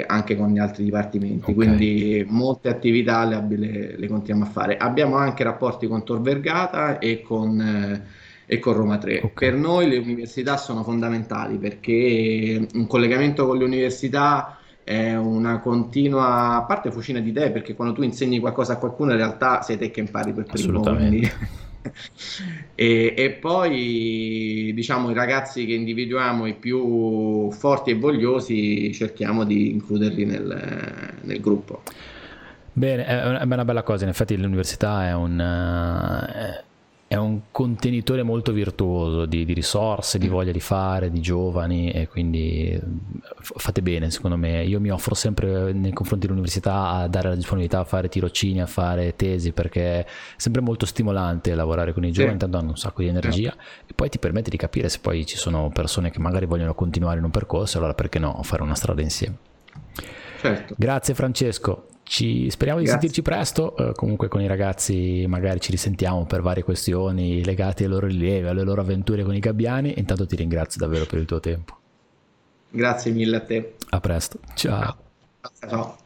anche con gli altri dipartimenti. Okay. Quindi molte attività le, le, le, continuiamo a fare. Abbiamo anche rapporti con Tor Vergata e con... Eh, e con Roma 3. Okay. Per noi le università sono fondamentali perché un collegamento con le università è una continua, a parte fucina di idee, perché quando tu insegni qualcosa a qualcuno in realtà sei te che impari per primo. Quindi... e, e, poi diciamo i ragazzi che individuiamo i più forti e vogliosi cerchiamo di includerli nel, nel gruppo. Bene, è una bella cosa, in effetti l'università è un, è un contenitore molto virtuoso di, di, risorse, di mm. voglia di fare, di giovani e quindi fate bene secondo me. Io mi offro sempre nei confronti dell'università a dare la disponibilità a fare tirocini, a fare tesi perché è sempre molto stimolante lavorare con i giovani, sì. tanto hanno un sacco di energia e poi ti permette di capire se poi ci sono persone che magari vogliono continuare in un percorso, allora perché no fare una strada insieme. Certo. Grazie Francesco. Ci, speriamo Grazie. di sentirci presto, eh, comunque con i ragazzi magari ci risentiamo per varie questioni legate ai loro rilievi, alle loro avventure con i gabbiani. Intanto ti ringrazio davvero per il tuo tempo. Grazie mille a te. A presto. Ciao. Ciao.